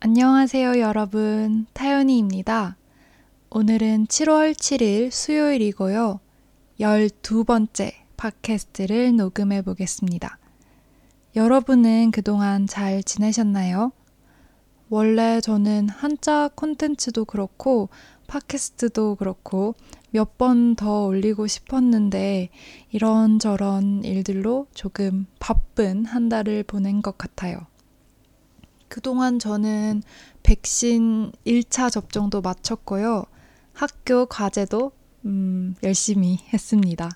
안녕하세요, 여러분. 타연이입니다. 오늘은 7월 7일 수요일이고요. 12번째 팟캐스트를 녹음해 보겠습니다. 여러분은 그동안 잘 지내셨나요? 원래 저는 한자 콘텐츠도 그렇고 팟캐스트도 그렇고 몇 번 더 올리고 싶었는데 이런저런 일들로 조금 바쁜 한 달을 보낸 것 같아요. 그동안 저는 백신 1차 접종도 마쳤고요. 학교 과제도 음, 열심히 했습니다.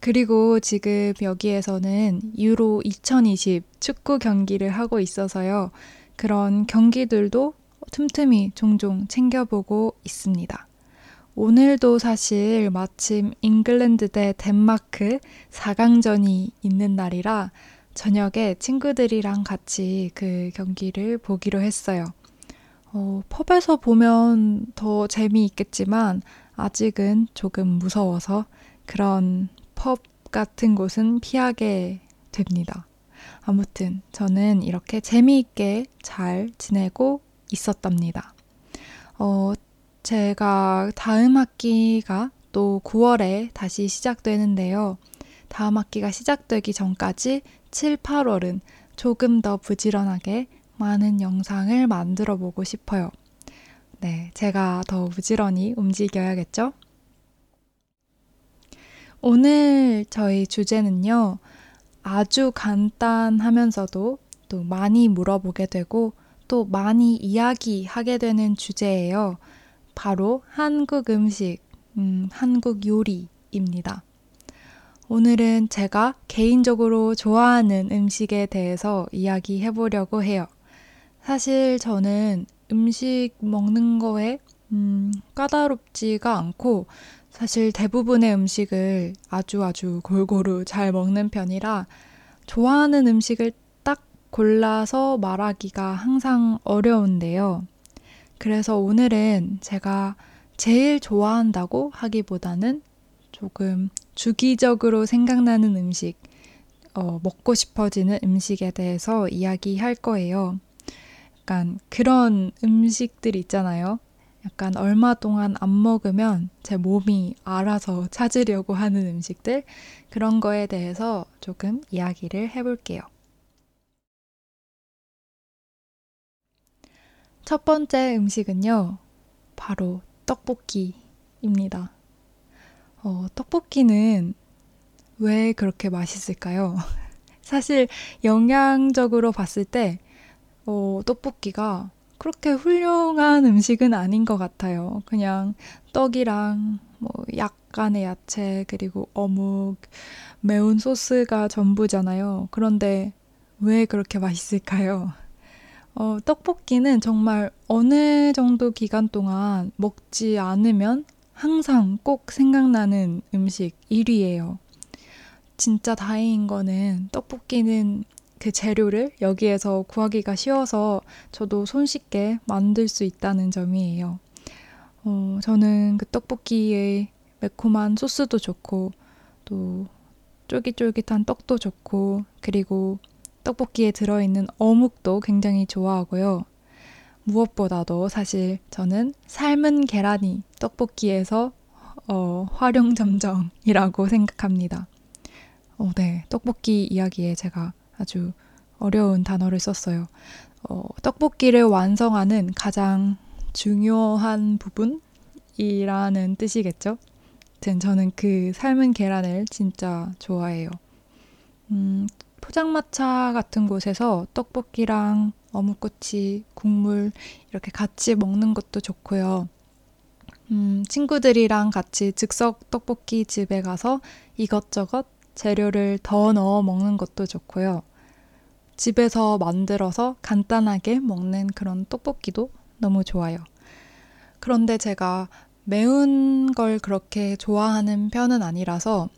그리고 지금 여기에서는 유로 2020 축구 경기를 하고 있어서요. 그런 경기들도 틈틈이 종종 챙겨보고 있습니다. 오늘도 사실 마침 잉글랜드 대 덴마크 4강전이 있는 날이라 저녁에 친구들이랑 같이 그 경기를 보기로 했어요. 어, 펍에서 보면 더 재미있겠지만 아직은 조금 무서워서 그런 펍 같은 곳은 피하게 됩니다. 아무튼 저는 이렇게 재미있게 잘 지내고 있었답니다. 어, 제가 다음 학기가 또 9월에 다시 시작되는데요. 다음 학기가 시작되기 전까지 7, 8월은 조금 더 부지런하게 많은 영상을 만들어 보고 싶어요. 네, 제가 더 부지런히 움직여야겠죠? 오늘 저희 주제는요, 아주 간단하면서도 또 많이 물어보게 되고 또 많이 이야기하게 되는 주제예요. 바로 한국 음식, 음, 한국 요리입니다. 오늘은 제가 개인적으로 좋아하는 음식에 대해서 이야기해 보려고 해요. 사실 저는 음식 먹는 거에 음, 까다롭지가 않고 사실 대부분의 음식을 아주 아주 골고루 잘 먹는 편이라 좋아하는 음식을 딱 골라서 말하기가 항상 어려운데요. 그래서 오늘은 제가 제일 좋아한다고 하기보다는 조금 주기적으로 생각나는 음식, 어, 먹고 싶어지는 음식에 대해서 이야기할 거예요. 약간 그런 음식들 있잖아요. 약간 얼마 동안 안 먹으면 제 몸이 알아서 찾으려고 하는 음식들, 그런 거에 대해서 조금 이야기를 해볼게요. 첫 번째 음식은요, 바로 떡볶이입니다. 어, 떡볶이는 왜 그렇게 맛있을까요? 사실 영양적으로 봤을 때 어, 떡볶이가 그렇게 훌륭한 음식은 아닌 것 같아요. 그냥 떡이랑 뭐 약간의 야채 그리고 어묵 매운 소스가 전부잖아요. 그런데 왜 그렇게 맛있을까요? 어, 떡볶이는 정말 어느 정도 기간 동안 먹지 않으면 항상 꼭 생각나는 음식 1위예요. 진짜 다행인 거는 떡볶이는 그 재료를 여기에서 구하기가 쉬워서 저도 손쉽게 만들 수 있다는 점이에요. 어, 저는 그 떡볶이의 매콤한 소스도 좋고 또 쫄깃쫄깃한 떡도 좋고 그리고 떡볶이에 들어있는 어묵도 굉장히 좋아하고요. 무엇보다도 사실 저는 삶은 계란이 떡볶이에서 어, 활용점정이라고 생각합니다. 어, 네. 떡볶이 이야기에 제가 아주 어려운 단어를 썼어요. 어, 떡볶이를 완성하는 가장 중요한 부분이라는 뜻이겠죠? 저는 그 삶은 계란을 진짜 좋아해요. 음, 포장마차 같은 곳에서 떡볶이랑 어묵꼬치, 국물 이렇게 같이 먹는 것도 좋고요. 음, 친구들이랑 같이 즉석 떡볶이 집에 가서 이것저것 재료를 더 넣어 먹는 것도 좋고요. 집에서 만들어서 간단하게 먹는 그런 떡볶이도 너무 좋아요. 그런데 제가 매운 걸 그렇게 좋아하는 편은 아니라서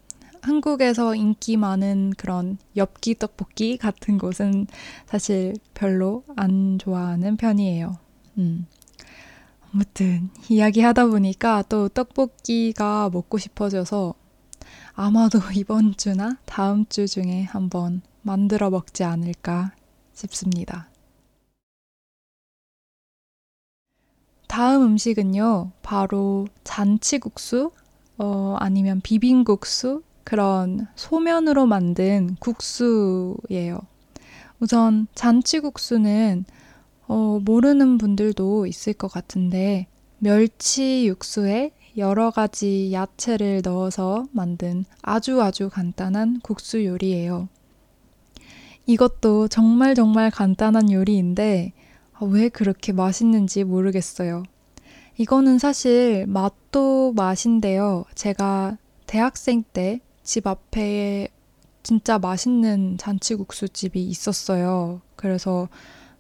한국에서 인기 많은 그런 엽기 떡볶이 같은 곳은 사실 별로 안 좋아하는 편이에요. 음. 아무튼 이야기하다 보니까 또 떡볶이가 먹고 싶어져서 아마도 이번 주나 다음 주 중에 한번 만들어 먹지 않을까 싶습니다. 다음 음식은요, 바로 잔치국수, 어, 아니면 비빔국수, 그런 소면으로 만든 국수예요. 우선 잔치국수는 어, 모르는 분들도 있을 것 같은데 멸치 육수에 여러 가지 야채를 넣어서 만든 아주 아주 간단한 국수 요리예요. 이것도 정말 정말 간단한 요리인데 아, 왜 그렇게 맛있는지 모르겠어요. 이거는 사실 맛도 맛인데요. 제가 대학생 때 집 앞에 진짜 맛있는 잔치국수집이 있었어요. 그래서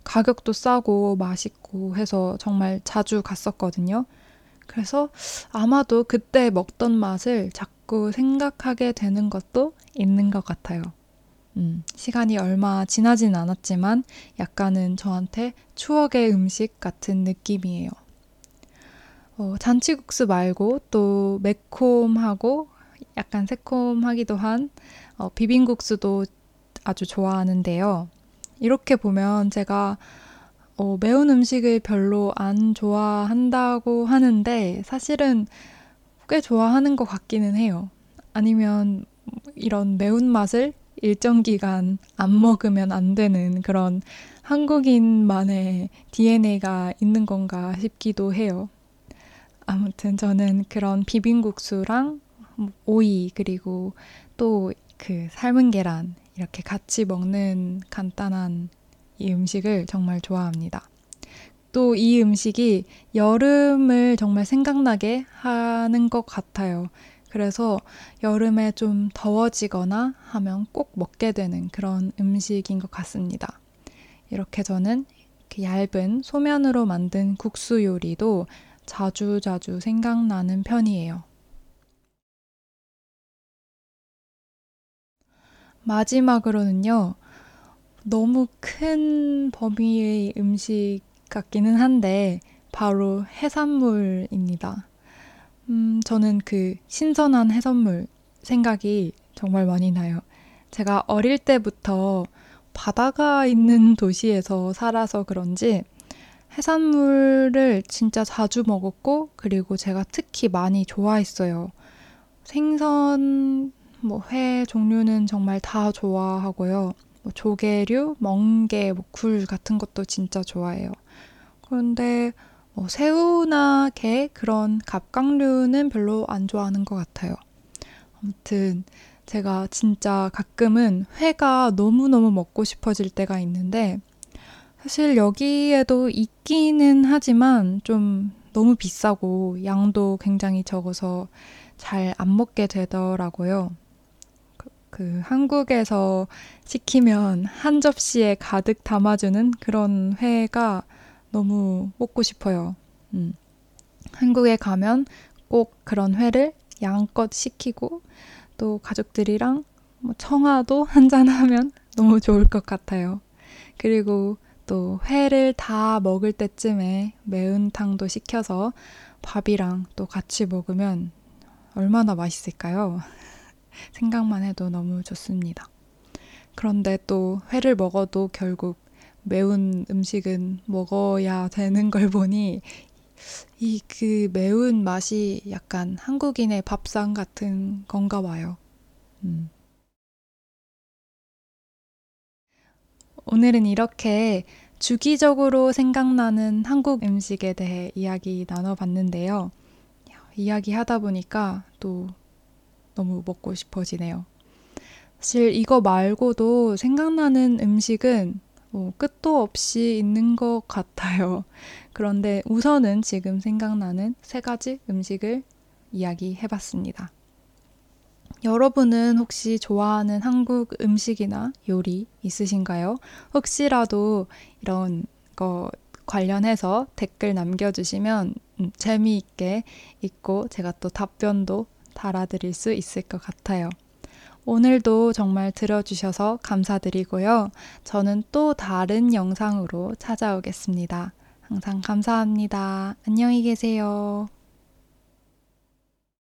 가격도 싸고 맛있고 해서 정말 자주 갔었거든요. 그래서 아마도 그때 먹던 맛을 자꾸 생각하게 되는 것도 있는 것 같아요. 음, 시간이 얼마 지나진 않았지만 약간은 저한테 추억의 음식 같은 느낌이에요. 어, 잔치국수 말고 또 매콤하고 약간 새콤하기도 한 어, 비빔국수도 아주 좋아하는데요. 이렇게 보면 제가 어, 매운 음식을 별로 안 좋아한다고 하는데 사실은 꽤 좋아하는 것 같기는 해요. 아니면 이런 매운맛을 일정 기간 안 먹으면 안 되는 그런 한국인만의 DNA가 있는 건가 싶기도 해요. 아무튼 저는 그런 비빔국수랑 오이 그리고 또 그 삶은 계란 이렇게 같이 먹는 간단한 이 음식을 정말 좋아합니다. 또 이 음식이 여름을 정말 생각나게 하는 것 같아요. 그래서 여름에 좀 더워지거나 하면 꼭 먹게 되는 그런 음식인 것 같습니다. 이렇게 저는 얇은 소면으로 만든 국수 요리도 자주 자주 생각나는 편이에요. 마지막으로는요, 너무 큰 범위의 음식 같기는 한데, 바로 해산물입니다. 음, 저는 그 신선한 해산물 생각이 정말 많이 나요. 제가 어릴 때부터 바다가 있는 도시에서 살아서 그런지 해산물을 진짜 자주 먹었고, 그리고 제가 특히 많이 좋아했어요. 생선, 뭐, 회 종류는 정말 다 좋아하고요. 뭐 조개류, 멍게, 뭐, 굴 같은 것도 진짜 좋아해요. 그런데 뭐 새우나 게 그런 갑각류는 별로 안 좋아하는 것 같아요. 아무튼 제가 진짜 가끔은 회가 너무너무 먹고 싶어질 때가 있는데 사실 여기에도 있기는 하지만 좀 너무 비싸고 양도 굉장히 적어서 잘 안 먹게 되더라고요. 그, 그 한국에서 시키면 한 접시에 가득 담아주는 그런 회가 너무 먹고 싶어요. 음. 한국에 가면 꼭 그런 회를 양껏 시키고 또 가족들이랑 뭐 청아도 한잔 하면 너무 좋을 것 같아요. 그리고 또 회를 다 먹을 때쯤에 매운탕도 시켜서 밥이랑 또 같이 먹으면 얼마나 맛있을까요? 생각만 해도 너무 좋습니다. 그런데 또 회를 먹어도 결국 매운 음식은 먹어야 되는 걸 보니 이 그 매운 맛이 약간 한국인의 밥상 같은 건가 봐요. 음. 오늘은 이렇게 주기적으로 생각나는 한국 음식에 대해 이야기 나눠봤는데요. 이야기 하다 보니까 또 너무 먹고 싶어지네요. 사실 이거 말고도 생각나는 음식은 뭐 끝도 없이 있는 것 같아요. 그런데 우선은 지금 생각나는 세 가지 음식을 이야기해 봤습니다. 여러분은 혹시 좋아하는 한국 음식이나 요리 있으신가요? 혹시라도 이런 거 관련해서 댓글 남겨주시면 음, 재미있게 읽고 제가 또 답변도 달아드릴 수 있을 것 같아요. 오늘도 정말 들어주셔서 감사드리고요. 저는 또 다른 영상으로 찾아오겠습니다. 항상 감사합니다. 안녕히 계세요.